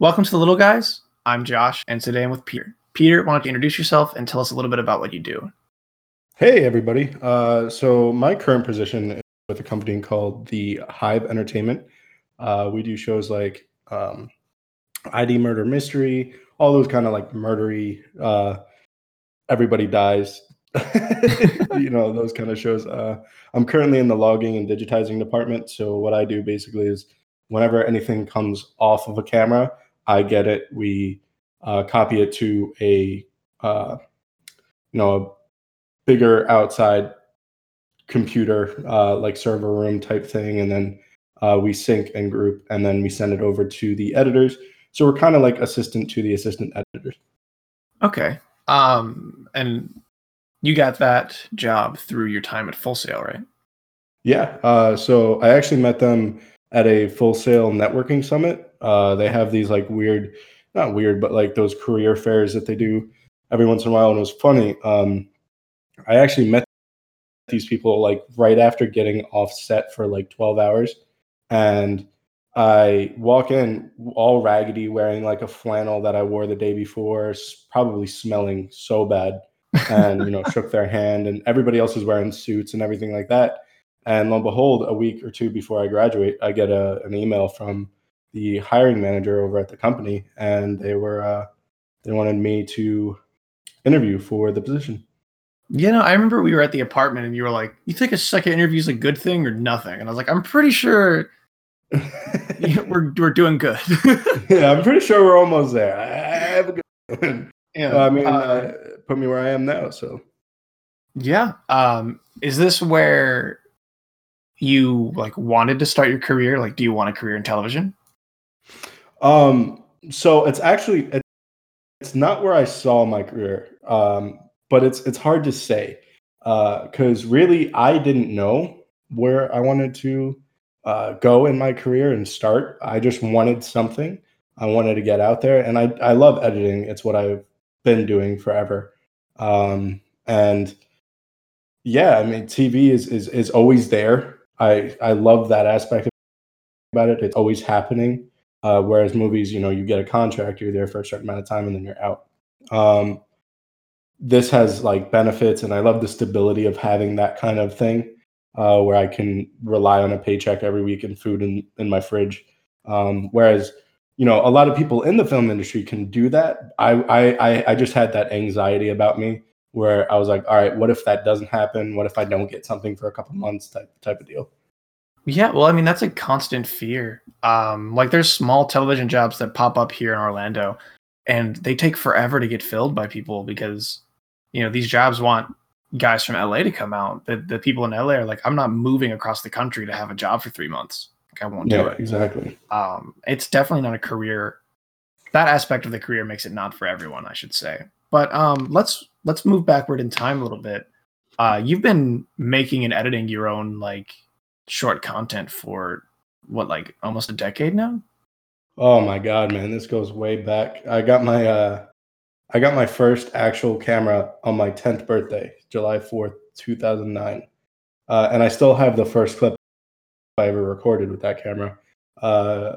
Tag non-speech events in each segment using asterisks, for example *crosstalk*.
Welcome to the Little Guys. I'm Josh, and today I'm with Peter. Peter, why don't you introduce yourself and tell us a little bit about what you do? Hey, everybody. Uh, so, my current position is with a company called the Hive Entertainment. Uh, we do shows like um, ID Murder Mystery, all those kind of like murdery, uh, everybody dies, *laughs* you know, those kind of shows. Uh, I'm currently in the logging and digitizing department. So, what I do basically is whenever anything comes off of a camera, I get it. We uh, copy it to a, uh, you know, a bigger outside computer, uh, like server room type thing, and then uh, we sync and group, and then we send it over to the editors. So we're kind of like assistant to the assistant editors. Okay. Um, and you got that job through your time at Full Sail, right? Yeah. Uh, so I actually met them at a Full Sail networking summit. Uh, they have these like weird, not weird, but like those career fairs that they do every once in a while. And it was funny. Um, I actually met these people like right after getting off set for like 12 hours. And I walk in all raggedy, wearing like a flannel that I wore the day before, probably smelling so bad. And, you know, *laughs* shook their hand, and everybody else is wearing suits and everything like that. And lo and behold, a week or two before I graduate, I get a, an email from the hiring manager over at the company, and they were uh, they wanted me to interview for the position. You know, I remember we were at the apartment, and you were like, "You think a second interview is a good thing or nothing?" And I was like, "I'm pretty sure *laughs* *laughs* we're we're doing good." *laughs* yeah, I'm pretty sure we're almost there. I, have a good. One. Yeah, I mean, uh, uh, put me where I am now. So, yeah. Um, is this where you like wanted to start your career? Like, do you want a career in television? Um, so it's actually it's not where I saw my career, um, but it's it's hard to say because uh, really I didn't know where I wanted to uh, go in my career and start. I just wanted something. I wanted to get out there, and I I love editing. It's what I've been doing forever, um, and yeah, I mean, TV is is is always there. I I love that aspect about it. It's always happening. Uh, whereas movies, you know, you get a contract, you're there for a certain amount of time, and then you're out. Um, this has like benefits, and I love the stability of having that kind of thing, uh, where I can rely on a paycheck every week and food in in my fridge. Um, whereas, you know, a lot of people in the film industry can do that. I I I just had that anxiety about me where I was like, all right, what if that doesn't happen? What if I don't get something for a couple months type type of deal? Yeah, well, I mean that's a constant fear. Um, like there's small television jobs that pop up here in Orlando, and they take forever to get filled by people because you know these jobs want guys from LA to come out. The the people in LA are like, I'm not moving across the country to have a job for three months. Like I won't yeah, do it. Exactly. Um, it's definitely not a career. That aspect of the career makes it not for everyone, I should say. But um, let's let's move backward in time a little bit. Uh, you've been making and editing your own like short content for what like almost a decade now. Oh my god, man, this goes way back. I got my uh, I got my first actual camera on my tenth birthday, July fourth, two thousand nine, uh, and I still have the first clip I ever recorded with that camera. Uh,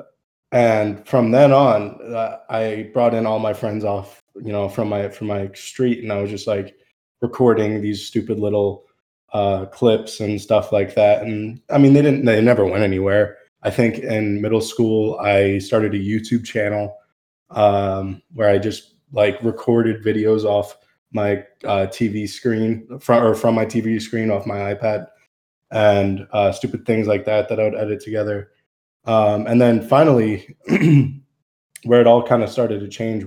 and from then on, uh, I brought in all my friends off you know, from my from my street, and I was just like recording these stupid little uh, clips and stuff like that. And I mean, they didn't, they never went anywhere. I think in middle school, I started a YouTube channel um, where I just like recorded videos off my uh, TV screen from or from my TV screen off my iPad and uh, stupid things like that that I would edit together. Um, and then finally, *clears throat* where it all kind of started to change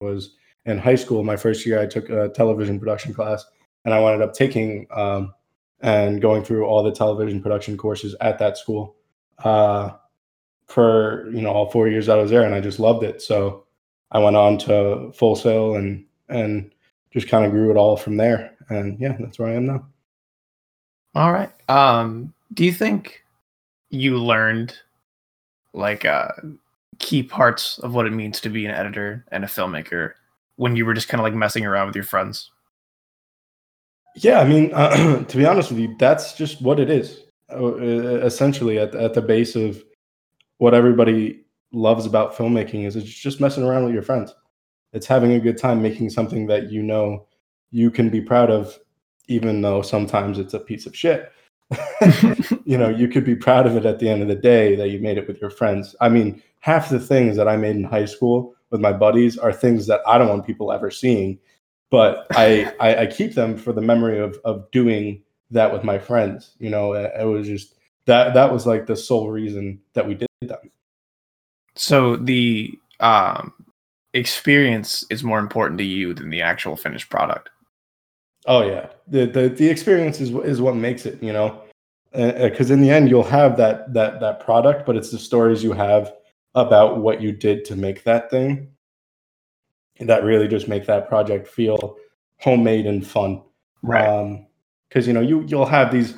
was in high school. My first year, I took a television production class, and I ended up taking um, and going through all the television production courses at that school uh, for you know all four years I was there, and I just loved it. So I went on to Full Sail and and just kind of grew it all from there. And yeah, that's where I am now. All right. Um, do you think you learned like uh key parts of what it means to be an editor and a filmmaker when you were just kind of like messing around with your friends? Yeah, I mean, uh, *clears throat* to be honest with you, that's just what it is. Uh, essentially, at at the base of what everybody loves about filmmaking is it's just messing around with your friends. It's having a good time making something that you know you can be proud of, even though sometimes it's a piece of shit. *laughs* *laughs* you know, you could be proud of it at the end of the day that you made it with your friends. I mean, half the things that I made in high school with my buddies are things that I don't want people ever seeing, but I, *laughs* I, I keep them for the memory of of doing that with my friends. You know, it was just that that was like the sole reason that we did them. So the um, experience is more important to you than the actual finished product. Oh yeah, the the the experience is is what makes it. You know, because uh, in the end you'll have that that that product, but it's the stories you have about what you did to make that thing that really just make that project feel homemade and fun. Right. Because um, you know you you'll have these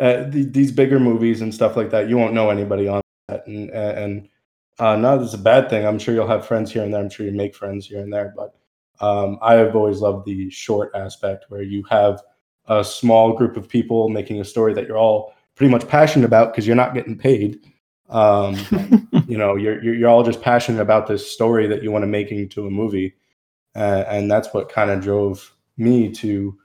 uh, the, these bigger movies and stuff like that. You won't know anybody on that, and and uh, not that it's a bad thing. I'm sure you'll have friends here and there. I'm sure you make friends here and there. But um, I have always loved the short aspect where you have a small group of people making a story that you're all pretty much passionate about because you're not getting paid. Um, *laughs* you know, you're, you're, you're all just passionate about this story that you want to make into a movie, uh, and that's what kind of drove me to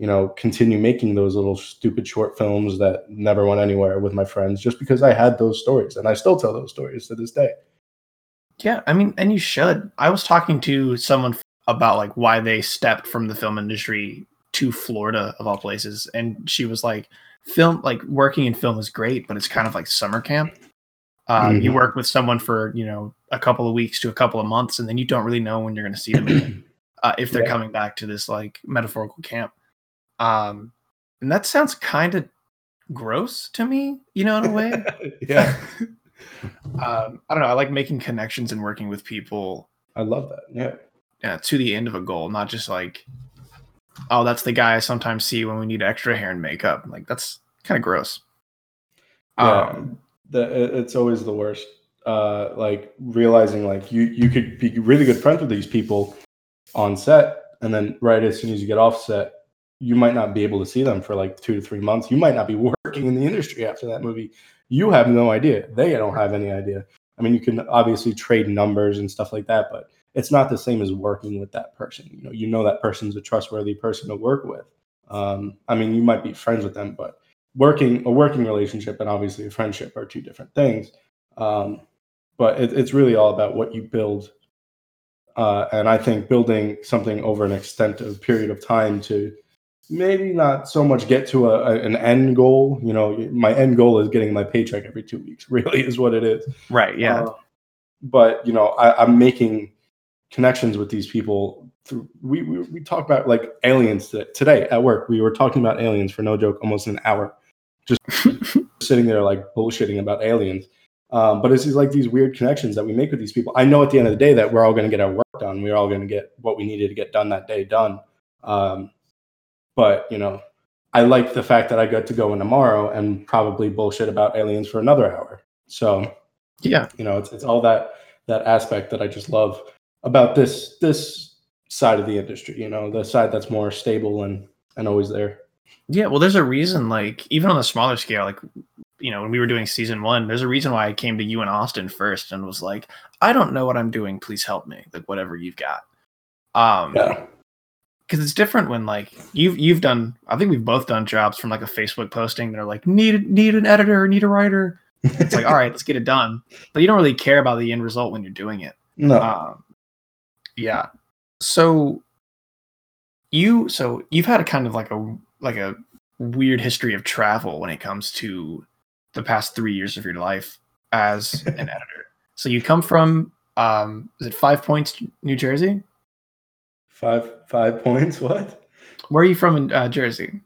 you know, continue making those little stupid short films that never went anywhere with my friends just because I had those stories and I still tell those stories to this day. Yeah, I mean, and you should. I was talking to someone about like why they stepped from the film industry to Florida of all places and she was like film like working in film is great, but it's kind of like summer camp. Um, mm-hmm. You work with someone for you know a couple of weeks to a couple of months, and then you don't really know when you're going to see them *clears throat* uh, if they're yeah. coming back to this like metaphorical camp. Um, and that sounds kind of gross to me, you know, in a way. *laughs* yeah. *laughs* um, I don't know. I like making connections and working with people. I love that. Yeah. Yeah. To the end of a goal, not just like, oh, that's the guy I sometimes see when we need extra hair and makeup. Like that's kind of gross. Yeah. Um, the, it's always the worst. Uh, like realizing like you you could be really good friends with these people on set, and then right as soon as you get off set, you might not be able to see them for like two to three months. You might not be *laughs* working in the industry after that movie. You have no idea. They don't have any idea. I mean, you can obviously trade numbers and stuff like that, but it's not the same as working with that person. You know, you know that person's a trustworthy person to work with. Um, I mean, you might be friends with them, but working a working relationship and obviously a friendship are two different things. Um, but it, it's really all about what you build. Uh, and I think building something over an extensive period of time to maybe not so much get to a, a, an end goal. You know, my end goal is getting my paycheck every two weeks. *laughs* Really, is what it is. Right. Yeah. Uh, but you know, I, I'm making connections with these people. Through, we, we we talk about like aliens today, today at work. We were talking about aliens for no joke, almost an hour, just *laughs* sitting there like bullshitting about aliens. Um, but it's just like these weird connections that we make with these people. I know at the end of the day that we're all going to get our work done. We're all going to get what we needed to get done that day done. Um, but you know, I like the fact that I get to go in tomorrow and probably bullshit about aliens for another hour. So yeah, you know, it's it's all that that aspect that I just love about this this side of the industry. You know, the side that's more stable and and always there. Yeah, well, there's a reason. Like even on a smaller scale, like you know, when we were doing season one, there's a reason why I came to you in Austin first and was like, I don't know what I'm doing. Please help me. Like whatever you've got. Um, yeah because it's different when like you've you've done i think we've both done jobs from like a facebook posting they're like need need an editor need a writer it's like *laughs* all right let's get it done but you don't really care about the end result when you're doing it no um, yeah so you so you've had a kind of like a like a weird history of travel when it comes to the past three years of your life as *laughs* an editor so you come from um is it five points new jersey Five five points. What? Where are you from in uh, Jersey?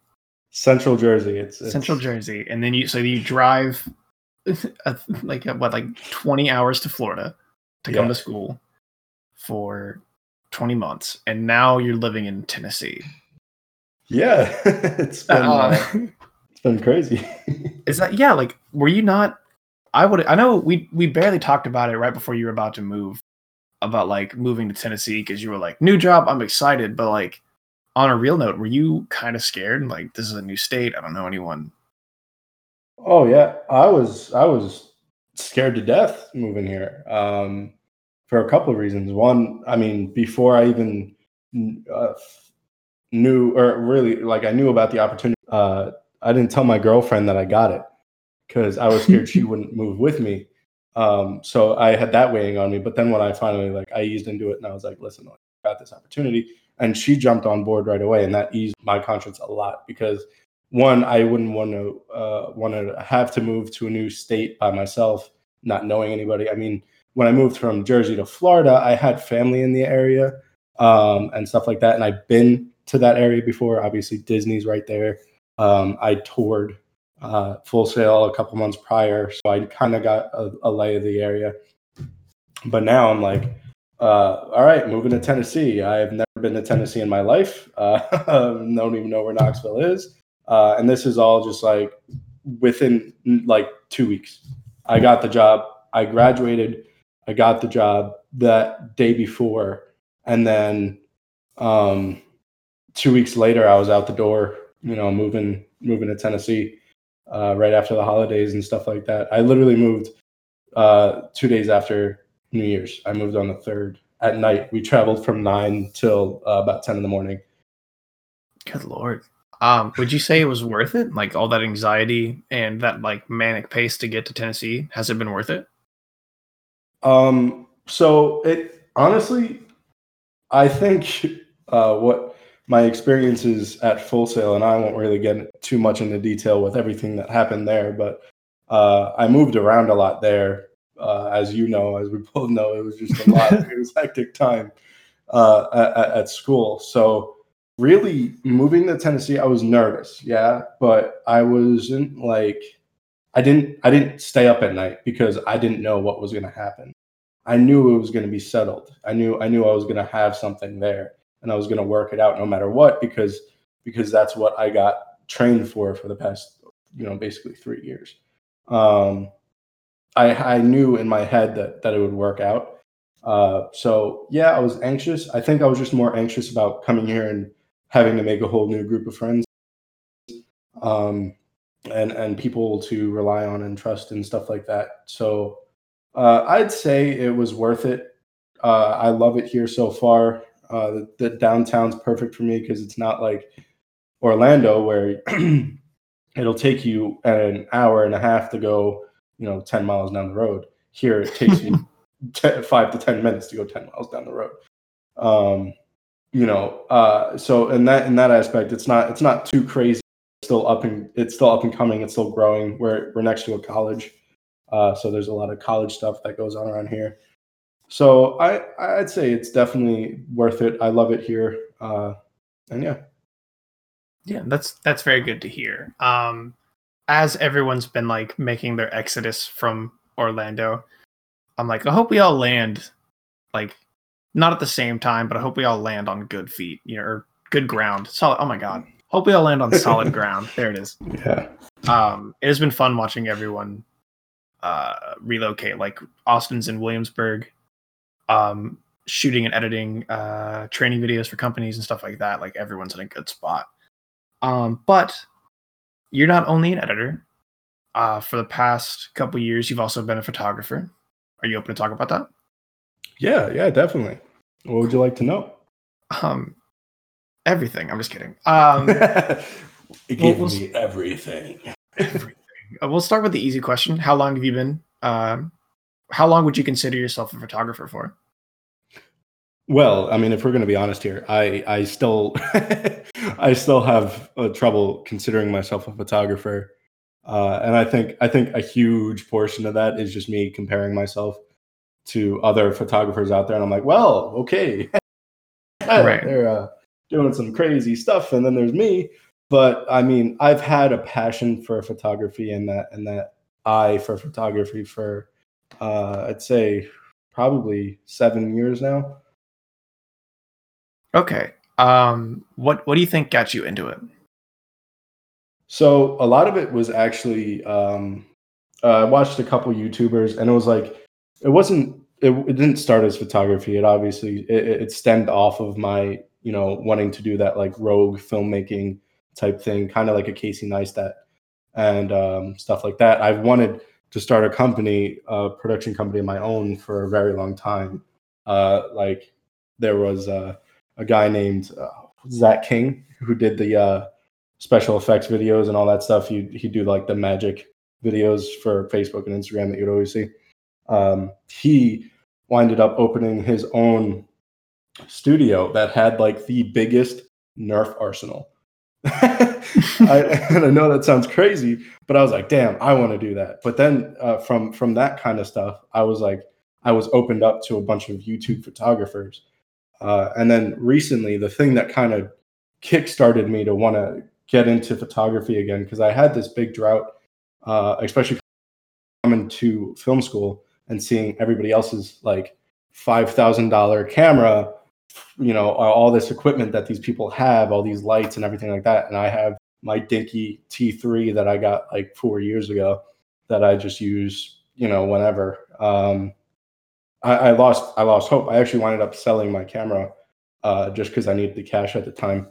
Central Jersey. It's, it's, Central Jersey, and then you so you drive *laughs* like what like twenty hours to Florida to yeah. come to school for twenty months, and now you're living in Tennessee. Yeah, *laughs* it's been uh, it's been crazy. *laughs* is that yeah? Like, were you not? I would. I know we we barely talked about it right before you were about to move, about like moving to Tennessee because you were like, new job, I'm excited. But like on a real note, were you kind of scared? Like, this is a new state. I don't know anyone. Oh yeah. I was I was scared to death moving here um, for a couple of reasons. One, I mean, before I even uh, knew, or really, like, I knew about the opportunity, uh, I didn't tell my girlfriend that I got it because I was scared she *laughs* wouldn't move with me. Um, so I had that weighing on me. But then when I finally like I eased into it and I was like, listen, I got this opportunity, and she jumped on board right away, and that eased my conscience a lot because one, I wouldn't want to uh, want to have to move to a new state by myself, not knowing anybody. I mean, when I moved from Jersey to Florida, I had family in the area um, and stuff like that, and I've been to that area before. Obviously, Disney's right there. Um, I toured uh, Full Sail a couple months prior, so I kind of got a, a lay of the area. But now I'm like, uh, all right, moving to Tennessee. I have never been to Tennessee in my life. *laughs* Uh, don't even know where Knoxville is. Uh, and this is all just like within like two weeks. I got the job. I graduated. I got the job that day before. And then um, two weeks later, I was out the door, you know, moving, moving to Tennessee uh, right after the holidays and stuff like that. I literally moved uh, two days after New Year's. I moved on the third at night. We traveled from nine till uh, about 10 in the morning. Good Lord. Um, would you say it was worth it? Like all that anxiety and that like manic pace to get to Tennessee, has it been worth it? Um, so it honestly, I think uh, what my experiences at Full Sail, and I won't really get too much into detail with everything that happened there, but uh, I moved around a lot there. Uh, as you know, as we *laughs* both know, it was just a lot. it was hectic time uh, at, at school. So really moving to Tennessee, I was nervous, yeah, but I wasn't like I didn't I didn't stay up at night because I didn't know what was going to happen. I knew it was going to be settled. I knew I knew I was going to have something there and I was going to work it out no matter what because because that's what I got trained for for the past you know basically 3 years. Um I I knew in my head that that it would work out. Uh so yeah, I was anxious. I think I was just more anxious about coming here and having to make a whole new group of friends um, and and people to rely on and trust and stuff like that. So uh, I'd say it was worth it. Uh, I love it here so far. Uh, the, the, downtown's perfect for me because it's not like Orlando where *clears throat* it'll take you an hour and a half to go, you know, ten miles down the road. Here it takes you *laughs* t- five to ten minutes to go ten miles down the road. Um, you know uh, so in that in that aspect it's not it's not too crazy it's still up and it's still up and coming it's still growing we're we're next to a college uh, so there's a lot of college stuff that goes on around here so i i'd say it's definitely worth it i love it here uh, and yeah yeah that's that's very good to hear um as everyone's been like making their exodus from orlando i'm like i hope we all land like not at the same time, but I hope we all land on good feet, you know, or good ground. Solid. Oh my god. Hope we all land on *laughs* solid ground. There it is. Yeah. Um, it has been fun watching everyone uh, relocate. Like Austin's in Williamsburg, um, shooting and editing uh, training videos for companies and stuff like that. Like everyone's in a good spot. Um, but you're not only an editor. Uh, for the past couple years, you've also been a photographer. Are you open to talk about that? Yeah, yeah, definitely. What would you like to know? Um, everything. I'm just kidding. Um, *laughs* it gave we'll, me everything. everything. Uh, we'll start with the easy question. How long have you been? Um, how long would you consider yourself a photographer for? Well, I mean, if we're going to be honest here, I I still *laughs* I still have uh, trouble considering myself a photographer, uh, and I think I think a huge portion of that is just me comparing myself to other photographers out there, and I'm like, well, okay, *laughs* right. they're uh, doing some crazy stuff, and then there's me. But I mean, I've had a passion for photography and that and that eye for photography for uh, I'd say probably seven years now. Okay. Um, what what do you think got you into it? So a lot of it was actually um, uh, I watched a couple YouTubers, and it was like it wasn't it, it didn't start as photography it obviously it, it stemmed off of my you know wanting to do that like rogue filmmaking type thing kind of like a casey neistat and um, stuff like that i've wanted to start a company, a production company of my own for a very long time. Uh, like there was uh, a guy named uh, Zach King who did the uh, special effects videos and all that stuff. He he'd do like the magic videos for Facebook and Instagram that you'd always see. Um, he winded up opening his own studio that had like the biggest Nerf arsenal. *laughs* *laughs* I, and I know that sounds crazy, but I was like, damn, I want to do that. But then uh, from from that kind of stuff, I was like, I was opened up to a bunch of YouTube photographers. Uh, and then recently, the thing that kind of kickstarted me to want to get into photography again, because I had this big drought, uh, especially coming to film school and seeing everybody else's like $5,000 camera you know all this equipment that these people have all these lights and everything like that. And i have my dinky t3 that i got like four years ago that i just use you know whenever. Um i, I lost i lost hope. I actually wound up selling my camera uh just because i needed the cash at the time.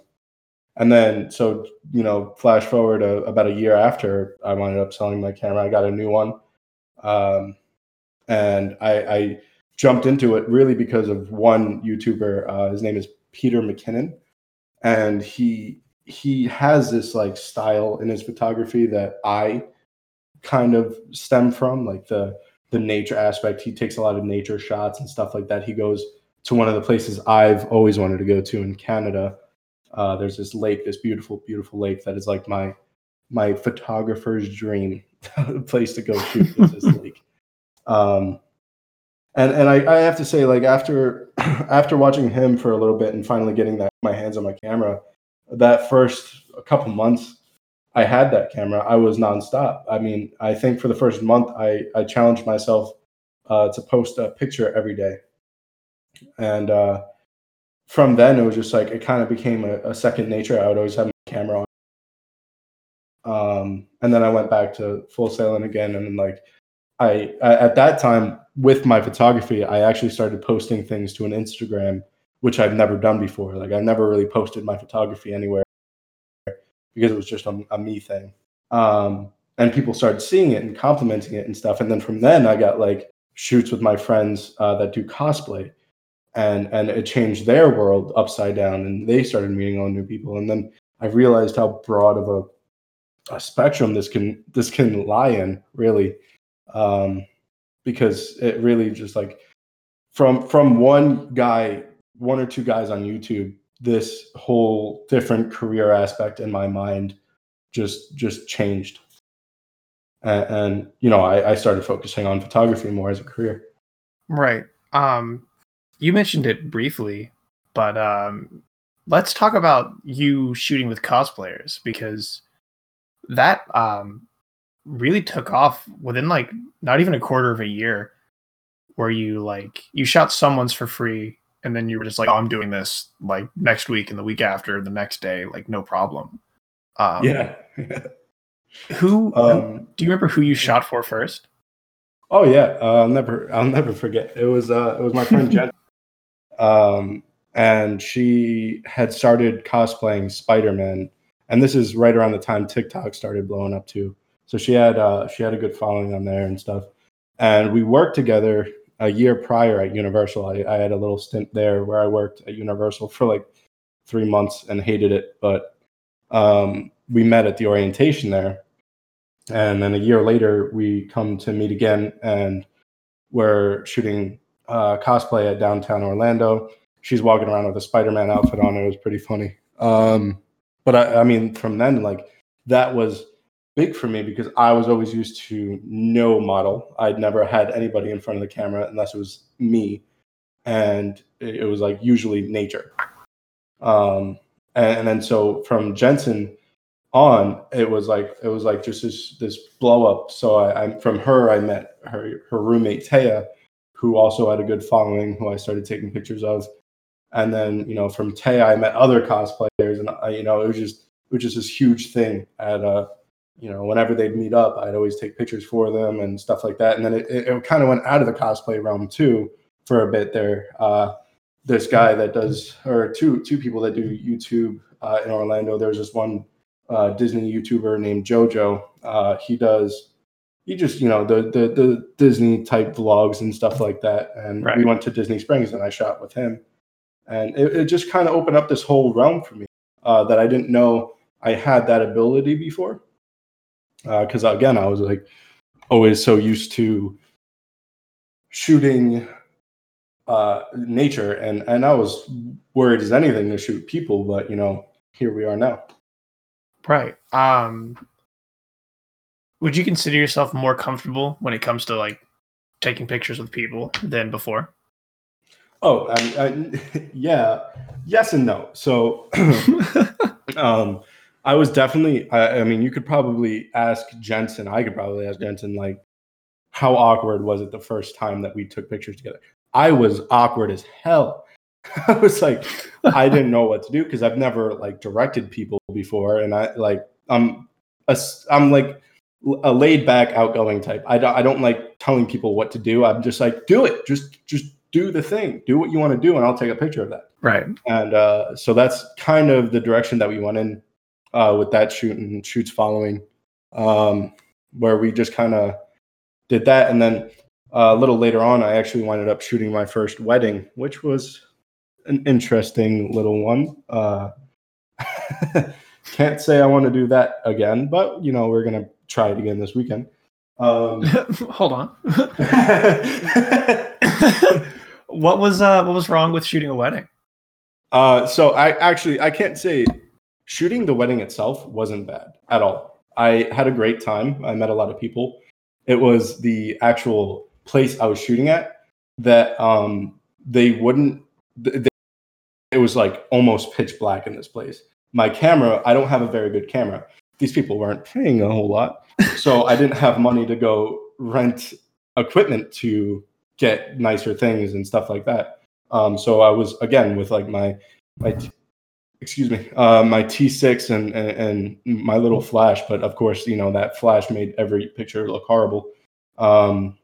And then so you know flash forward a, about a year after i wound up selling my camera i got a new one. Um and i i jumped into it really because of one YouTuber. Uh, his name is Peter McKinnon, and he he has this like style in his photography that I kind of stem from, like the the nature aspect. He takes a lot of nature shots and stuff like that. He goes to one of the places I've always wanted to go to in Canada. Uh, there's this lake, this beautiful, beautiful lake that is like my my photographer's dream *laughs* place to go shoot. Is this *laughs* lake. Um, and and I, I have to say like after *clears throat* after watching him for a little bit and finally getting that my hands on my camera that first couple months i had that camera i was nonstop. I mean i think for the first month i i challenged myself uh, to post a picture every day. And uh, from then it was just like it kind of became a, a second nature. I would always have my camera on. Um, and then i went back to full sailing again and like I, at that time with my photography, I actually started posting things to an Instagram, which I've never done before. Like I never really posted my photography anywhere because it was just a, a me thing. Um, and people started seeing it and complimenting it and stuff. And then from then, I got like shoots with my friends uh, that do cosplay, and and it changed their world upside down. And they started meeting all new people. And then I realized how broad of a, a spectrum this can this can lie in, really um, because it really just like from from one guy, one or two guys on YouTube, this whole different career aspect in my mind just just changed. And, and you know, I, I started focusing on photography more as a career. Right. Um, you mentioned it briefly, but um, let's talk about you shooting with cosplayers because that um, really took off within like not even a quarter of a year where you like you shot someone's for free and then you were just like oh, i'm doing this like next week and the week after the next day like no problem. Um, yeah. *laughs* who um, do you remember who you shot for first? Oh yeah uh, i'll never i'll never forget. It was uh it was my friend *laughs* jen um and she had started cosplaying spider-man and this is right around the time tiktok started blowing up too so she had uh, she had a good following on there and stuff. And we worked together a year prior at Universal. I, I had a little stint there where I worked at Universal for like three months and hated it, but um, we met at the orientation there. And then a year later, we come to meet again, and we're shooting uh, cosplay at downtown Orlando. She's walking around with a Spider-Man outfit on. It was pretty funny. Um, but I, I mean, from then, like that was big for me because I was always used to no model. I'd never had anybody in front of the camera unless it was me, and it was like usually nature. Um, and, and then so from Jensen on, it was like it was like just this this blow up. So I, I from her I met her her roommate Taya, who also had a good following, who I started taking pictures of. And then you know from Taya I met other cosplayers, and I, you know it was just it was just this huge thing at uh you know, whenever they'd meet up, I'd always take pictures for them and stuff like that. And then it, it, it kind of went out of the cosplay realm too for a bit there. Uh, this guy that does, or two two people that do YouTube uh, in Orlando. There's this one uh, Disney YouTuber named JoJo. Uh, he does he just you know the the the Disney type vlogs and stuff like that. And Right. we went to Disney Springs and I shot with him, and it, it just kind of opened up this whole realm for me uh, that I didn't know I had that ability before. Because again, I was like always so used to shooting uh, nature, and and I was worried as anything to shoot people, but you know here we are now. Right. Um would you consider yourself more comfortable when it comes to like taking pictures with people than before? Oh, I, I, *laughs* yeah, yes and no. So, *clears throat* um, I was definitely. I, I mean, you could probably ask Jensen. I could probably ask Jensen like, how awkward was it the first time that we took pictures together? I was awkward as hell. *laughs* I was like, I didn't know what to do because I've never like directed people before, and I like I'm a I'm like a laid back, outgoing type. I don't I don't like telling people what to do. I'm just like, do it. Just just do the thing. Do what you want to do, and I'll take a picture of that. right. And uh, so that's kind of the direction that we went in uh, with that shoot and shoots following, um, where we just kind of did that, and then uh, a little later on, I actually winded up shooting my first wedding, which was an interesting little one. Uh, *laughs* can't say I want to do that again, but you know we're gonna try it again this weekend. Um, *laughs* Hold on. *laughs* what was uh what was wrong with shooting a wedding? Uh, so I actually I can't say shooting the wedding itself wasn't bad at all. I had a great time. I met a lot of people. It was the actual place I was shooting at that um, they wouldn't. th- th- it was like almost pitch black in this place. My camera, I don't have a very good camera. These people weren't paying a whole lot, so *laughs* I didn't have money to go rent equipment to get nicer things and stuff like that. Um, so I was again with like my my excuse me uh, my T6 and, and and my little flash, but of course you know that flash made every picture look horrible. Um,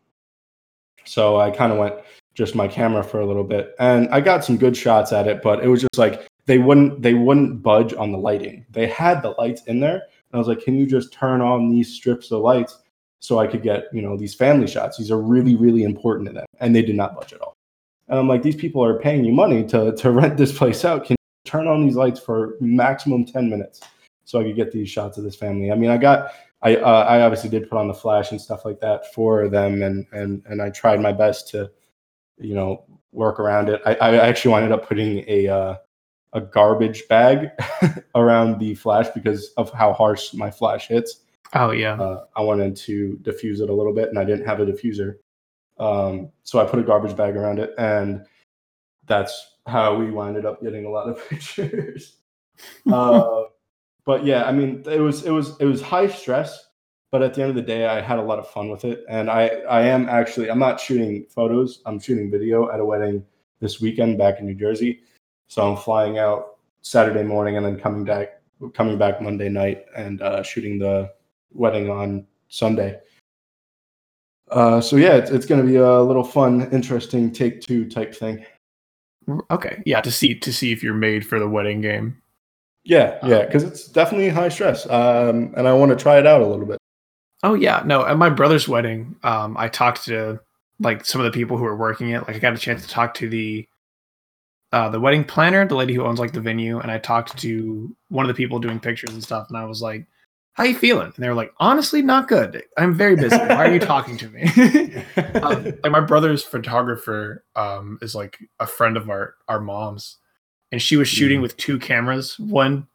so I kind of went just my camera for a little bit, and I got some good shots at it, but it was just like they wouldn't they wouldn't budge on the lighting. They had the lights in there, and I was like, can you just turn on these strips of lights? So I could get, you know, these family shots. These are really, really important to them. And they did not budge at all. And I'm like, these people are paying you money to, to rent this place out. Can turn on these lights for maximum 10 minutes so I could get these shots of this family? I mean, I got, I, uh, I obviously did put on the flash and stuff like that for them. And, and, and I tried my best to, you know, work around it. I, I actually ended up putting a, uh, a garbage bag *laughs* around the flash because of how harsh my flash hits Oh yeah. uh, I wanted to diffuse it a little bit, and I didn't have a diffuser, um, so I put a garbage bag around it, and that's how we winded up getting a lot of *laughs* pictures. uh, *laughs* but yeah, I mean, it was it was it was high stress, but at the end of the day, I had a lot of fun with it, and I I am actually I'm not shooting photos, I'm shooting video at a wedding this weekend back in New Jersey, so I'm flying out Saturday morning and then coming back coming back Monday night and uh, shooting the wedding on Sunday. Uh, so yeah, it's, it's going to be a little fun, interesting take two type thing. Okay. Yeah, to see to see if you're made for the wedding game. Yeah, yeah, because it's definitely high stress, um, and I want to try it out a little bit. Oh yeah, no. At my brother's wedding, um, I talked to like some of the people who were working it. Like I got a chance to talk to the uh, the wedding planner, the lady who owns like the venue, and I talked to one of the people doing pictures and stuff. And I was like, "How you feeling?" And they were like, "Honestly, not good. I'm very busy. Why are you talking to me?" *laughs* um, like my brother's photographer um, is like a friend of our our mom's, and she was shooting Mhm. with two cameras. One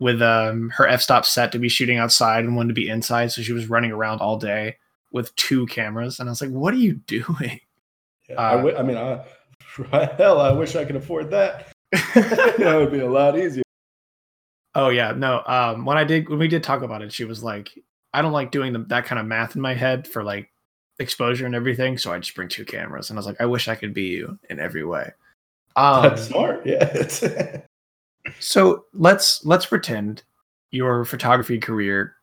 with um, her f-stop set to be shooting outside, and one to be inside. So she was running around all day with two cameras, and I was like, "What are you doing?" Yeah, I Uh, wi- I mean, I, *laughs* hell, I wish I could afford that. *laughs* that would be a lot easier. Oh yeah, no. Um, when I did when we did talk about it, she was like, "I don't like doing the, that kind of math in my head for like exposure and everything, so I just bring two cameras." And I was like, "I wish I could be you in every way." Um, That's smart. *laughs* Yeah. So let's let's pretend your photography career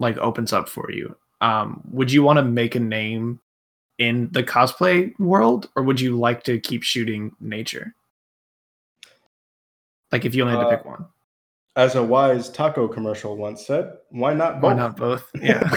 like opens up for you. Um, would you want to make a name in the cosplay world, or would you like to keep shooting nature? Like if you only had to Uh, pick one, As a wise taco commercial once said, why not both? why not both? *laughs* Yeah.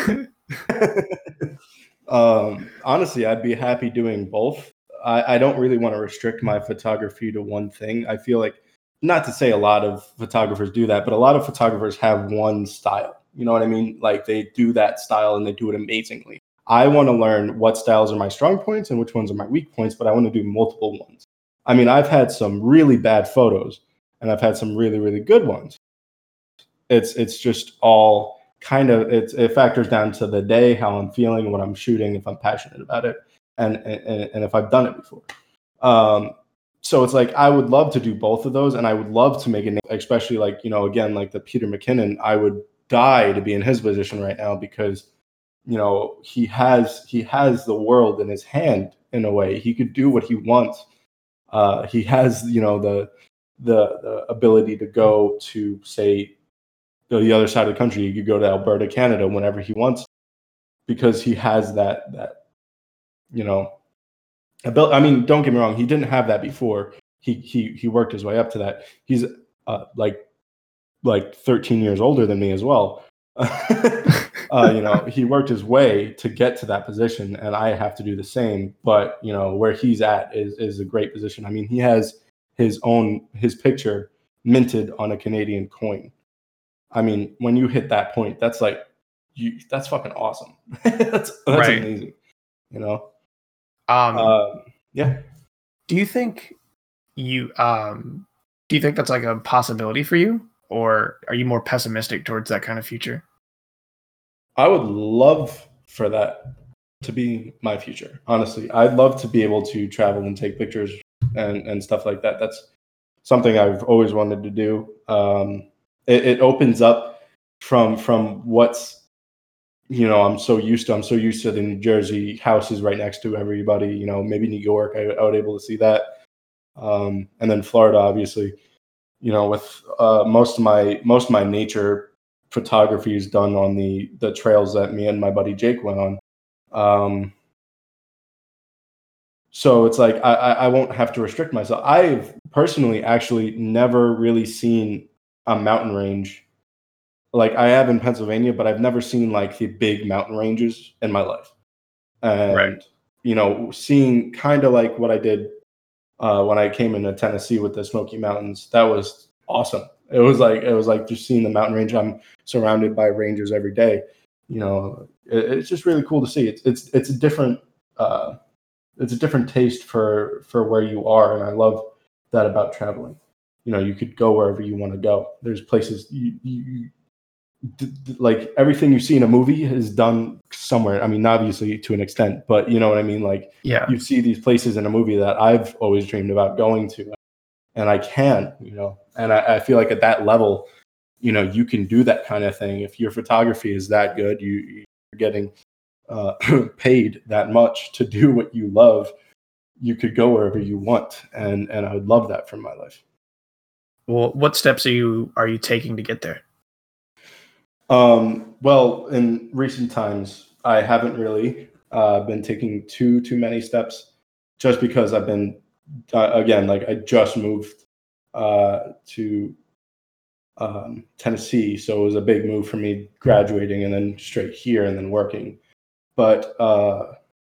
um, honestly, I'd be happy doing both. I, I don't really want to restrict my photography to one thing. I feel like, not to say a lot of photographers do that, but a lot of photographers have one style. You know what I mean? Like they do that style and they do it amazingly. I want to learn what styles are my strong points and which ones are my weak points, but I want to do multiple ones. I mean, I've had some really bad photos and I've had some really, really good ones. It's it's just all kind of it, it factors down to the day, how I'm feeling, what I'm shooting, if I'm passionate about it, and and, and if I've done it before. Um, so it's like I would love to do both of those, and I would love to make a name, especially like you know again like the Peter McKinnon. I would die to be in his position right now because you know he has he has the world in his hand in a way. He could do what he wants. Uh, he has you know the the the ability to go to say the other side of the country. He could go to Alberta, Canada, whenever he wants, because he has that that you know ability. I mean, don't get me wrong. He didn't have that before. He he he worked his way up to that. He's uh, like like 13 years older than me as well. *laughs* uh, you know, he worked his way to get to that position, and I have to do the same. But you know, where he's at is is a great position. I mean, he has his own his picture minted on a Canadian coin. I mean, when you hit that point, that's like you that's fucking awesome. *laughs* that's that's right. amazing. You know? Um uh, yeah. Do you think you um do you think that's like a possibility for you? Or are you more pessimistic towards that kind of future? I would love for that to be my future. Honestly, I'd love to be able to travel and take pictures and and stuff like that. That's something I've always wanted to do. Um, it, it opens up from from what's you know I'm so used to. I'm so used to the New Jersey houses right next to everybody. You know, maybe New York. I, I was able to see that, um, and then Florida, obviously. You know, with uh, most of my most of my nature photography is done on the the trails that me and my buddy Jake went on. Um, so it's like I, I won't have to restrict myself. I've personally actually never really seen a mountain range like I have in Pennsylvania, but I've never seen like the big mountain ranges in my life. And right. you know, seeing kind of like what I did uh, when I came into Tennessee with the Smoky Mountains, that was awesome. It was like it was like just seeing the mountain range. I'm surrounded by rangers every day. You know, it, it's just really cool to see. It's it's it's a different uh, it's a different taste for for where you are, and I love that about traveling. You know, you could go wherever you want to go. There's places you, you d- d- like everything you see in a movie is done somewhere. I mean, obviously to an extent, but you know what I mean. Like, yeah, you see these places in a movie that I've always dreamed about going to, and I can. You know, and I, I feel like at that level, you know, you can do that kind of thing if your photography is that good. You you're getting uh, *clears throat* paid that much to do what you love, you could go wherever you want, and and I would love that for my life. Well, what steps are you are you taking to get there? Um, well, in recent times, I haven't really uh, been taking too too many steps, just because I've been uh, again like I just moved uh, to um, Tennessee, so it was a big move for me graduating and then straight here and then working but uh,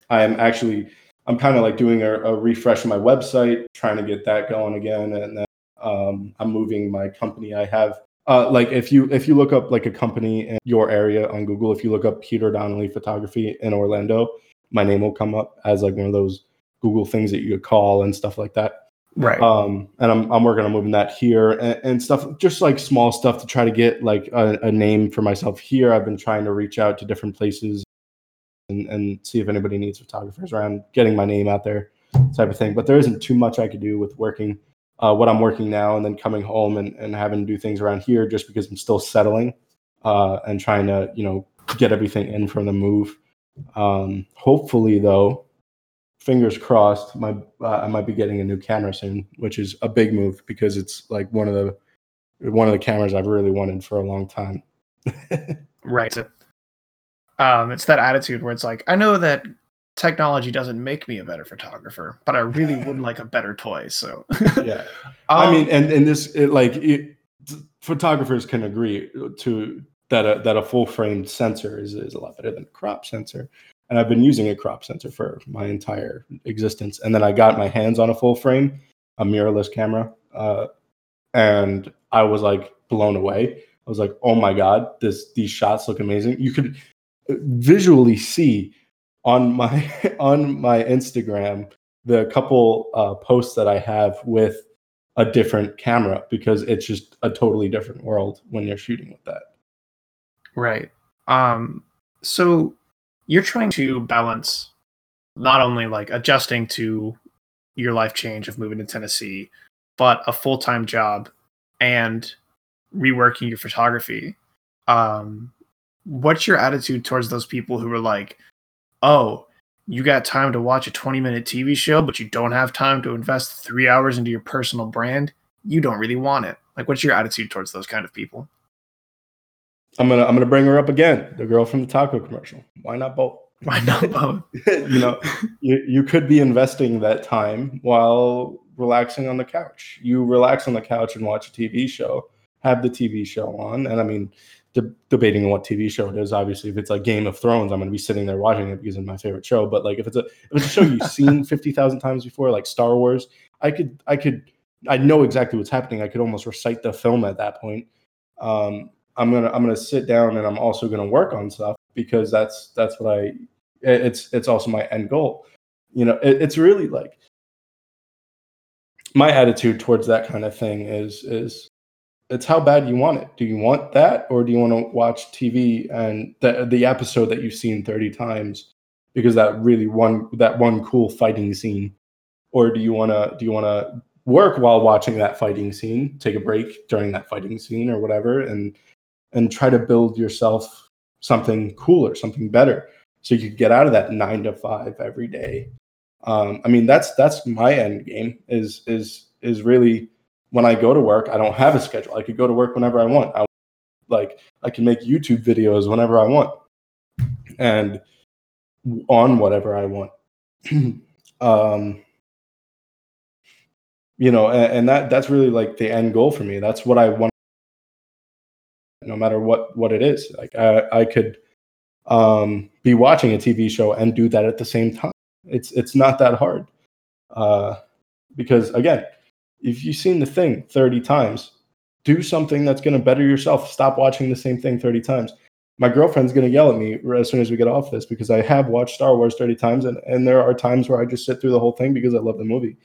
I'm actually I'm kind of like doing a, a, refresh of my website, trying to get that going again, and then um, I'm moving my company. I have uh, like if you if you look up like a company in your area on Google, if you look up Peter Donnelly Photography in Orlando, my name will come up as like one of those Google things that you could call and stuff like that. Right. Um, and I'm I'm working on moving that here and, and stuff, just like small stuff to try to get like a, a name for myself here. I've been trying to reach out to different places and, and see if anybody needs photographers around getting my name out there type of thing. But there isn't too much I could do with working uh, what I'm working now and then coming home and, and having to do things around here just because I'm still settling uh, and trying to, you know, get everything in from the move. Um, hopefully, though, fingers crossed, my uh, I might be getting a new camera soon, which is a big move because it's like one of the one of the cameras I've really wanted for a long time. *laughs* right. Um, it's that attitude where it's like, I know that technology doesn't make me a better photographer, but I really would *laughs* like a better toy. So yeah, um, *laughs* I mean, and and this it, like it, photographers can agree to that a, that a full frame sensor is, is a lot better than a crop sensor. And I've been using a crop sensor for my entire existence. And then I got my hands on a full frame, a mirrorless camera, uh, and I was like blown away. I was like, oh my god, this these shots look amazing. You could visually see on my *laughs* on my Instagram the couple uh, posts that I have with a different camera because it's just a totally different world when you're shooting with that. Right. Um so you're trying to balance not only like adjusting to your life change of moving to Tennessee, but a full-time job and reworking your photography. Um what's your attitude towards those people who are like, "Oh, you got time to watch a 20 minute TV show, but you don't have time to invest three hours into your personal brand, you don't really want it. Like, what's your attitude towards those kind of people? I'm gonna I'm gonna bring her up again. The girl from the taco commercial. Why not both? *laughs* Why not both? you know, you, you could be investing that time while relaxing on the couch. You relax on the couch and watch a TV show, have the TV show on. And I mean, de- debating what TV show it is. Obviously, if it's like Game of Thrones, I'm going to be sitting there watching it because it's my favorite show. But like if it's a if it's a show you've seen *laughs* fifty thousand times before, like Star Wars, I could I could I know exactly what's happening. I could almost recite the film at that point. Um, I'm gonna I'm gonna sit down and I'm also gonna work on stuff because that's that's what I it's it's also my end goal. You know, it, it's really like my attitude towards that kind of thing is is it's how bad you want it. Do you want that, or do you want to watch TV and the the episode that you've seen thirty times because that really one that one cool fighting scene, or do you want to do you want to work while watching that fighting scene, take a break during that fighting scene or whatever, and and try to build yourself something cooler, something better, so you could get out of that nine to five every day. Um, I mean, that's that's my end game is is is really when I go to work, I don't have a schedule. I could go to work whenever I want. I like I can make YouTube videos whenever I want and on whatever I want. *clears throat* um you know, and, and, that that's really like the end goal for me. That's what I want no matter what what it is. Like I I could um be watching a TV show and do that at the same time. It's it's not that hard. Uh because again, if you've seen the thing 30 times, do something that's going to better yourself. Stop watching the same thing 30 times. My girlfriend's going to yell at me as soon as we get off this because I have watched Star Wars 30 times and, and there are times where I just sit through the whole thing because I love the movie.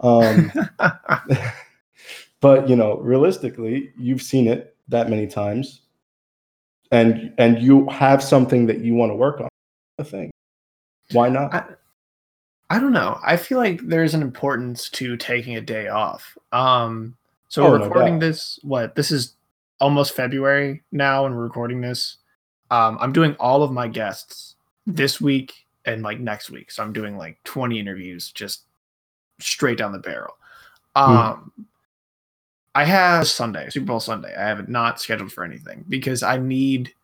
Um, *laughs* *laughs* but, you know, realistically, you've seen it that many times and and you have something that you want to work on. A thing. Why not? I, I don't know. I feel like there's an importance to taking a day off. Um, so oh, we're recording no this. What this is almost February now, and we're recording this. Um, I'm doing all of my guests this week and like next week. So I'm doing like 20 interviews just straight down the barrel. Hmm. Um, mm. I have Sunday, Super Bowl Sunday. I have it not scheduled for anything because I need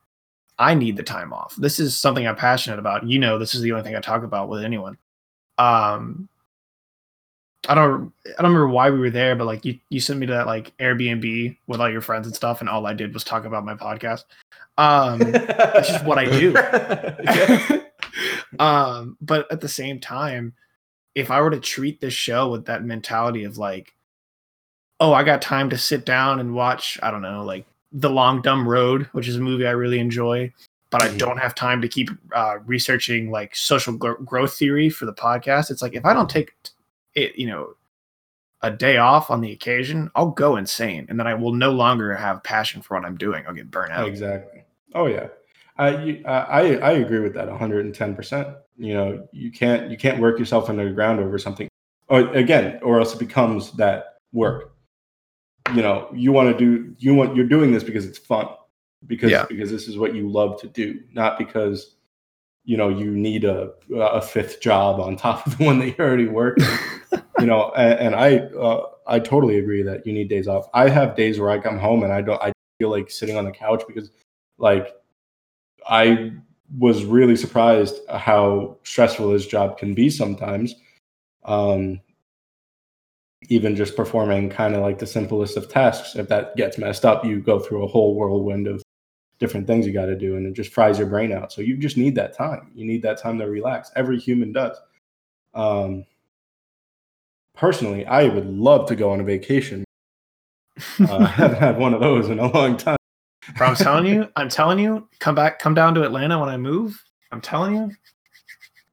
I need the time off. This is something I'm passionate about. You know, this is the only thing I talk about with anyone um I don't I don't remember why we were there, but like you you sent me to that like Airbnb with all your friends and stuff, and all I did was talk about my podcast. Um that's just what I do. *laughs* um, but at the same time, if I were to treat this show with that mentality of like, oh, I got time to sit down and watch, I don't know, like The Long Dumb Road, which is a movie I really enjoy, but I mm-hmm. don't have time to keep uh, researching like social growth theory for the podcast. It's like if I don't take it, you know, a day off on the occasion, I'll go insane, and then I will no longer have passion for what I'm doing. I'll get burnt out. Exactly. Oh yeah, I I I agree with that 110. percent You know, you can't you can't work yourself into the ground over something. Or again, or else it becomes that work. You know, you want to do you want you're doing this because it's fun because yeah. because this is what you love to do, not because you know you need a a fifth job on top of the one that you're already work. *laughs* you know, and, and I uh, I totally agree that you need days off. I have days where I come home and I don't I feel like sitting on the couch because like I was really surprised how stressful this job can be sometimes. Um, even just performing kind of like the simplest of tasks, if that gets messed up, you go through a whole whirlwind of different things you got to do, and it just fries your brain out. So you just need that time. You need that time to relax. Every human does. Um, personally, I would love to go on a vacation. Uh, *laughs* I haven't had one of those in a long time. Bro, I'm telling you, I'm telling you, come back, come down to Atlanta when I move. I'm telling you.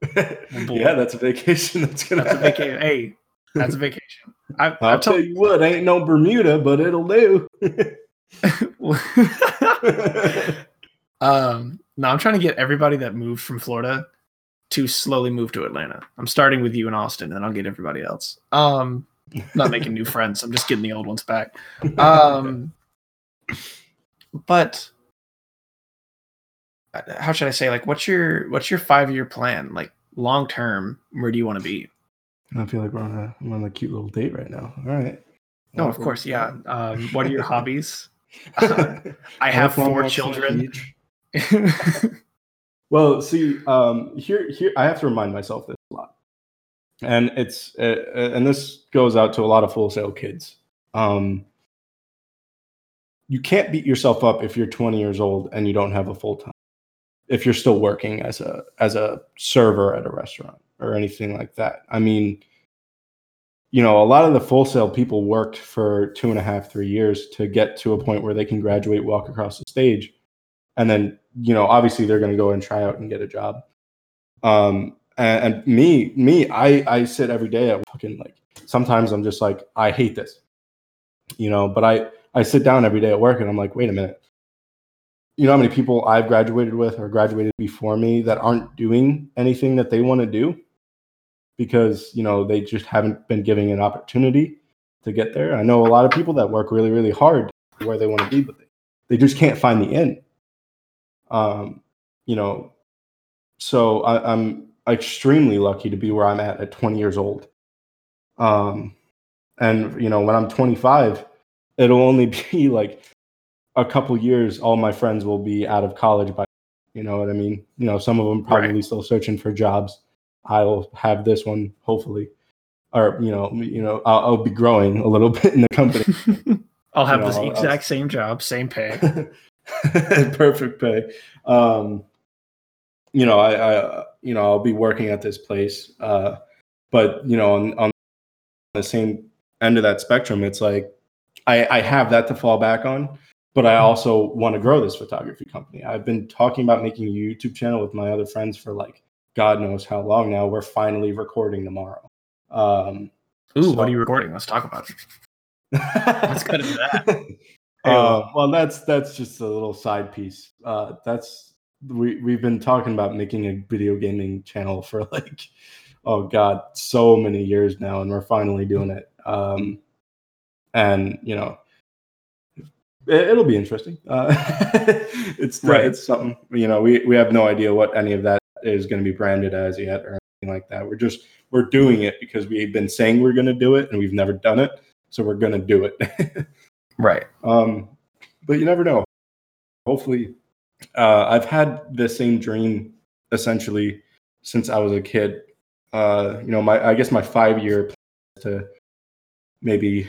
*laughs* yeah, that's a vacation. That's gonna That's a vacation. Hey, that's a vacation. I, I'll I'm tell you what, ain't no Bermuda, but it'll do. *laughs* *laughs* um, no, I'm trying to get everybody that moved from Florida to slowly move to Atlanta. I'm starting with you in Austin, and I'll get everybody else. Um, not making new friends. I'm just getting the old ones back. Um, but uh, how should I say? Like, what's your what's your five year plan? Like long term, where do you want to be? I feel like we're on a I'm on a cute little date right now. All right. No, of course, yeah. Um, what are your hobbies? Uh, *laughs* I have four walks on the children. *laughs* Well, see, um, here, here, I have to remind myself this a lot, and it's, uh, uh, and this goes out to a lot of Full Sail kids. Um, you can't beat yourself up if you're 20 years old and you don't have a full time. If you're still working as a as a server at a restaurant or anything like that. I mean, you know, a lot of the Full Sail people worked for two and a half, three years to get to a point where they can graduate, walk across the stage, and then you know obviously they're going to go and try out and get a job. Um and, and me me i i sit every day at fucking like sometimes i'm just like i hate this you know but i i sit down every day at work and i'm like wait a minute. You know how many people i've graduated with or graduated before me that aren't doing anything that they want to do because you know they just haven't been giving an opportunity to get there i know a lot of people that work really really hard where they want to be but they, they just can't find the end um, you know, so I, I'm extremely lucky to be where I'm at at 20 years old. Um, and you know, when I'm 25, it'll only *laughs* be like a couple years. All my friends will be out of college by, you know what I mean? You know, some of them probably Right. still searching for jobs. I'll have this one hopefully, or you know, you know, I'll, I'll be growing a little *laughs* bit in the company. *laughs* I'll have You know, this I'll- exact same job, same pay. *laughs* perfect pay um you know I, I you know i'll be working at this place uh but you know on, on the same end of that spectrum it's like i i have that to fall back on but i also want to grow this photography company i've been talking about making a youtube channel with my other friends for like god knows how long now we're finally recording tomorrow um Ooh, So- what are you recording? Let's talk about it. Let's cut into that. *laughs* Uh, well, that's that's just a little side piece. Uh, that's we we've been talking about making a video gaming channel for like, oh god, so many years now, and we're finally doing it. Um, and you know, it, it'll be interesting. Uh, *laughs* it's Right. it's something you know we we have no idea what any of that is going to be branded as yet or anything like that. We're just we're doing it because we've been saying we're going to do it and we've never done it, so we're going to do it. *laughs* Right. Um, but you never know. Hopefully, uh, I've had the same dream essentially since I was a kid. Uh, you know, my I guess my five year plan is to maybe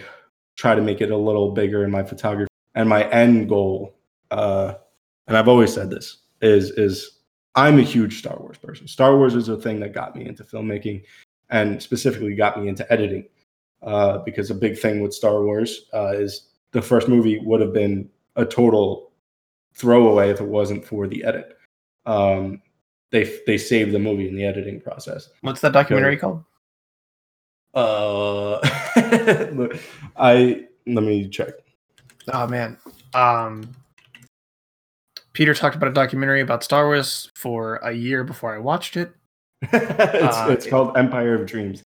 try to make it a little bigger in my photography. And my end goal, uh, and I've always said this, is is I'm a huge Star Wars person. Star Wars is a thing that got me into filmmaking, and specifically got me into editing. Uh, because a big thing with Star Wars uh, is the first movie would have been a total throwaway if it wasn't for the edit. Um, they they saved the movie in the editing process. What's that documentary called? Uh, *laughs* I let me check. Oh man. Um Peter talked about a documentary about Star Wars for a year before I watched it. *laughs* it's Uh, it's called Empire of Dreams.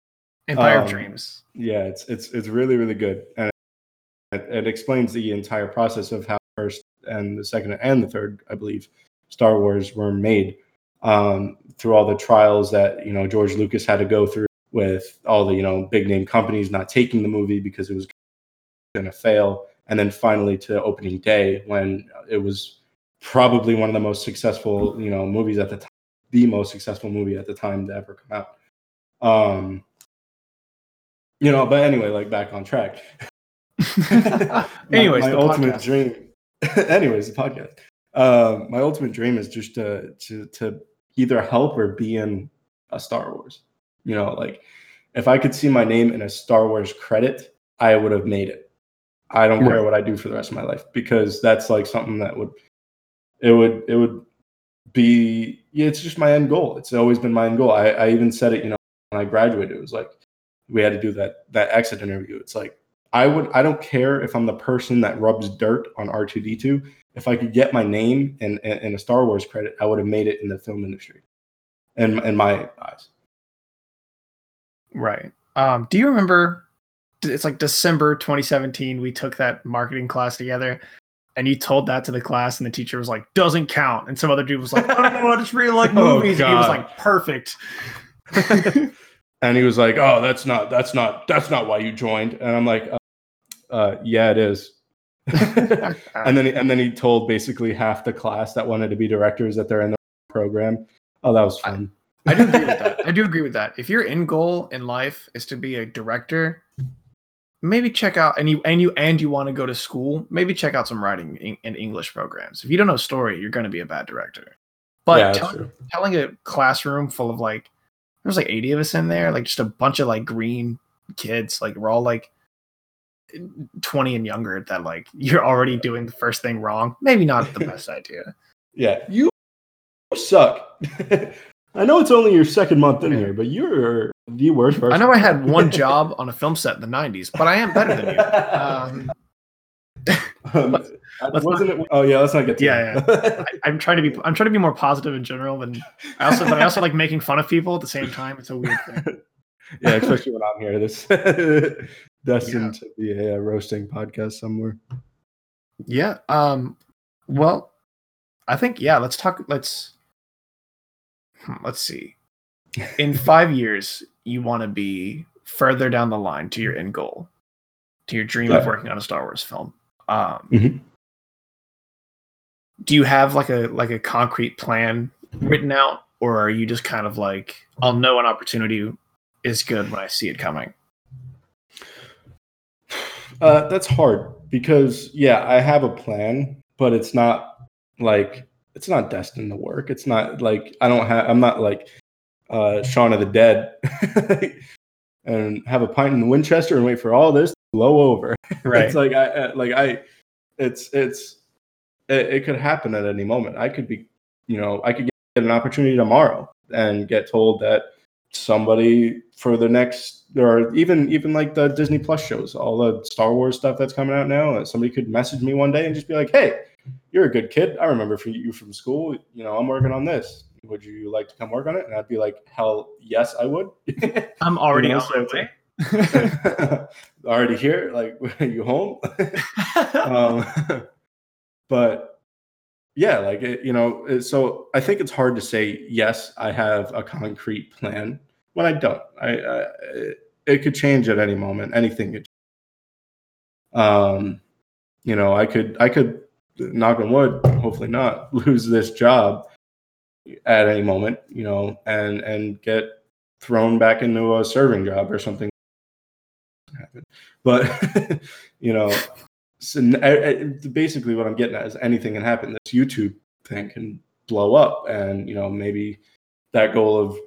Empire Um, of Dreams. Yeah, it's it's it's really really good, and it, it explains the entire process of how first and the second and the third, I believe, Star Wars were made um, through all the trials that you know George Lucas had to go through with all the you know big name companies not taking the movie because it was going to fail, and then finally to opening day when it was probably one of the most successful you know movies at the time, the most successful movie at the time to ever come out. Um, you know, but anyway, like back on track. *laughs* Anyways, my, the ultimate podcast. dream. *laughs* anyways, the podcast. uh, my ultimate dream is just to to to either help or be in a Star Wars. You know, like if I could see my name in a Star Wars credit, I would have made it. I don't care what I do for the rest of my life because that's like something that would it would it would be yeah, it's just my end goal. It's always been my end goal. I, I even said it, you know, when I graduated, it was like we had to do that that exit interview. It's like I would I don't care if I'm the person that rubs dirt on R2D2. If I could get my name and in, a Star Wars credit, I would have made it in the film industry. In in my eyes. Right. Um, do you remember it's like December 2017 we took that marketing class together and you told that to the class, and the teacher was like, "Doesn't count." And some other dude was like, "I don't know, I just really like *laughs* oh, movies." Oh, and he was like, "Perfect." *laughs* and he was like, "Oh, that's not that's not that's not why you joined." And I'm like, uh, uh, "Yeah, it is." *laughs* and then and then he told basically half the class that wanted to be directors that they're in the program. Oh, that was fun. I, I do agree with that. I do agree with that. If your end goal in life is to be a director, maybe check out and you and you and you want to go to school maybe check out some writing and english programs. If you don't know story you're going to be a bad director. But yeah, tell, telling a classroom full of like there's like 80 of us in there like just a bunch of like green kids like we're all like 20 and younger that like *laughs* you're already doing the first thing wrong. Maybe not the *laughs* best idea. Yeah. You suck *laughs* I know it's only your second month in here, but you're the worst person. I know I had one *laughs* job on a film set in the '90s, but I am better than you. *laughs* Um, um, wasn't not, it? Oh yeah, let's not get. yeah, yeah. I, am trying to be. I'm trying to be more positive in general, and I also, but I also like making fun of people at the same time. It's a weird thing. *laughs* yeah, especially when I'm here. This destined yeah. to be a, roasting podcast somewhere. Yeah. Um. Well, I think yeah. Let's talk. Let's let's see. In five years, you want to be further down the line to your end goal, to your dream yeah. of working on a Star Wars film. Um, mm-hmm. Do you have like a like a concrete plan written out, or are you just kind of like, I'll know an opportunity is good when I see it coming? Uh, that's hard because yeah, I have a plan, but it's not like it's not destined to work. It's not like I don't have. I'm not like uh, Shaun of the Dead *laughs* and have a pint in the Winchester and wait for all this to blow over. *laughs* Right. it's like I like I. It's it's it, it could happen at any moment. I could be, you know, I could get an opportunity tomorrow and get told that somebody for the next there are even even like the Disney Plus shows, all the Star Wars stuff that's coming out now. Somebody could message me one day and just be like, "Hey, you're a good kid. I remember from you from school. You know, I'm working on this. Would you like to come work on it?" And I'd be like, "Hell, yes, I would." *laughs* I'm already you know, on my way. *laughs* already here. Like, are *laughs* you home? um, but yeah, like it, you know, so I think it's hard to say yes. I have a concrete plan when I don't. I, I it could change at any moment. Anything could. Um, you know, I could I could knock on wood, hopefully not *laughs* lose this job at any moment, you know, and and get thrown back into a serving job or something. But *laughs* you know, so basically what I'm getting at is anything can happen. This YouTube thing can blow up, and you know maybe that goal of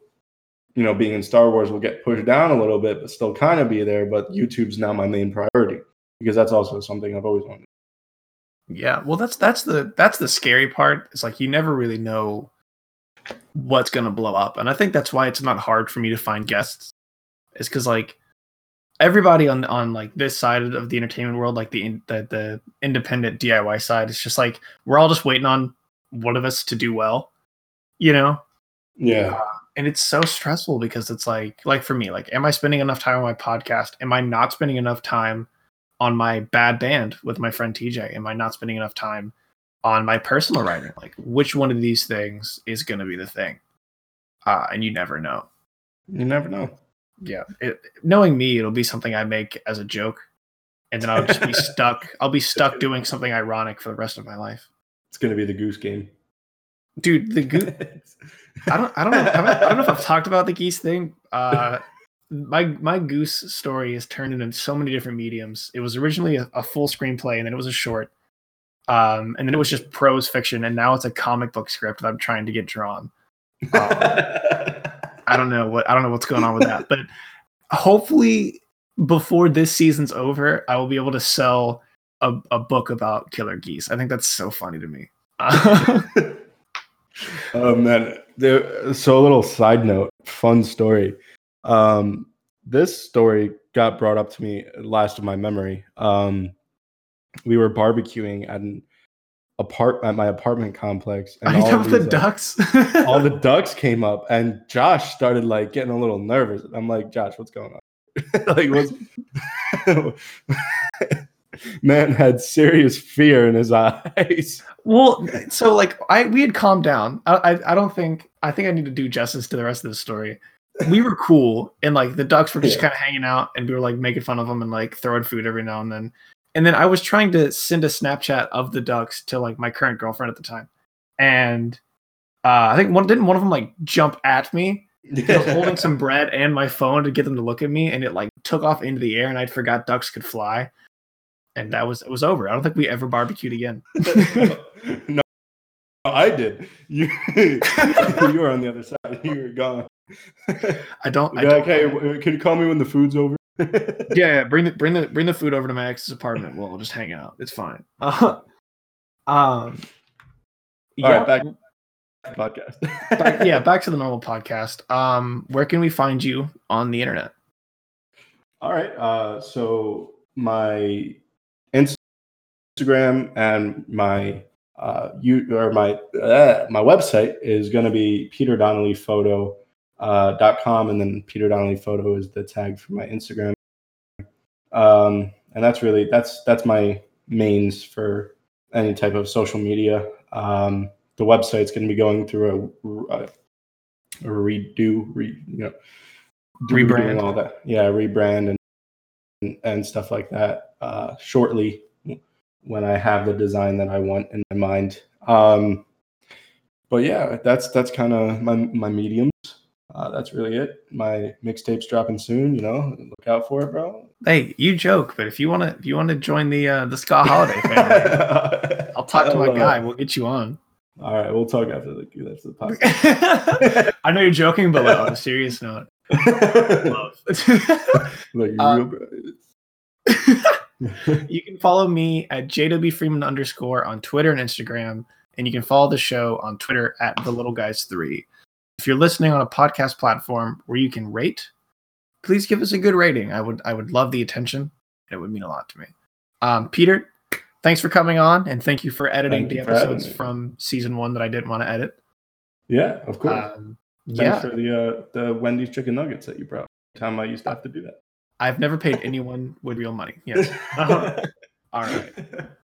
you know being in Star Wars will get pushed down a little bit, but still kind of be there. But YouTube's now my main priority because that's also something I've always wanted. Yeah, well, that's that's the that's the scary part. It's like you never really know what's gonna blow up, and I think that's why it's not hard for me to find guests. Is because like everybody on on like this side of the entertainment world, like the the, the independent DIY side, it's just like we're all just waiting on one of us to do well, you know? Yeah. Uh, and it's so stressful because it's like like for me, like, am I spending enough time on my podcast? Am I not spending enough time? On my bad band with my friend TJ? Am I not spending enough time on my personal writing? Like, which one of these things is going to be the thing? Uh, and you never know. You never know. Yeah. It, knowing me, it'll be something I make as a joke. And then I'll just be *laughs* stuck. I'll be stuck doing something ironic for the rest of my life. It's going to be the goose game. Dude, the goose. *laughs* I don't. I don't know. I, I don't know if I've talked about the geese thing. Uh, *laughs* my my goose story is turned into so many different mediums. It was originally a, a full screenplay, and then it was a short. Um, and then it was just prose fiction, and now it's a comic book script that I'm trying to get drawn. Um, *laughs* I don't know what I don't know what's going on with that, but hopefully before this season's over, I will be able to sell a, a book about killer geese. I think that's so funny to me. *laughs* oh man, there, so a little side note, fun story. Um, this story got brought up to me last of my memory. Um, we were barbecuing at an apart at my apartment complex, and all the these, ducks, all the *laughs* ducks came up, and Josh started like getting a little nervous. I'm like, Josh, what's going on? *laughs* like, what's *laughs* man had serious fear in his eyes. Well, so like I we had calmed down. I, I, I don't think I think I need to do justice to the rest of the story. We were cool, and like the ducks were just yeah. kind of hanging out, and we were like making fun of them and like throwing food every now and then. And then I was trying to send a Snapchat of the ducks to like my current girlfriend at the time, and uh, I think one didn't one of them like jump at me. I was *laughs* holding some bread and my phone to get them to look at me, and it like took off into the air, and I forgot ducks could fly and that was it was over. I don't think we ever barbecued again. *laughs* no, I did. You *laughs* you were on the other side. You were gone. I don't. I don't okay, can you call me when the food's over? *laughs* yeah, yeah, bring the bring the bring the food over to my ex's apartment. We'll just hang out. It's fine. Uh, *laughs* um, yeah, back podcast. back, *laughs* yeah, back to the normal podcast. Um, where can we find you on the internet? All right. Uh, so my Instagram and my uh, you or my uh, my website is going to be Peter Donnelly Photo uh, dot com, and then Peter Donnelly Photo is the tag for my Instagram. Um, and that's really that's that's my mains for any type of social media. Um, the website's going to be going through a, a, a redo, re, you know, rebrand, all that. Yeah, rebrand and and stuff like that uh, shortly when I have the design that I want in my mind. Um, but yeah, that's that's kind of my my mediums. Uh, that's really it. My mixtape's dropping soon. You know, look out for it, bro. Hey, you joke, but if you want to, if you want to join the uh, the Ska Holiday *laughs* family, I'll talk to my guy. We'll get you on. All right, we'll talk after the that's the podcast. *laughs* I know you're joking, but like, on a serious note, *laughs* love. like, uh, real, you can follow me at JW Freeman underscore on Twitter and Instagram, and you can follow the show on Twitter at the Little Guys Three. If you're listening on a podcast platform where you can rate, please give us a good rating. I would I would love the attention. It would mean a lot to me. Um, Peter, thanks for coming on, and thank you for editing thank the episodes from season one that I didn't want to edit. Yeah, of course. Um, Thanks yeah. for the uh, the Wendy's chicken nuggets that you brought. Time I used to have to do that. I've never paid anyone with real money. *laughs* Yes. Uh-huh. All right. *laughs*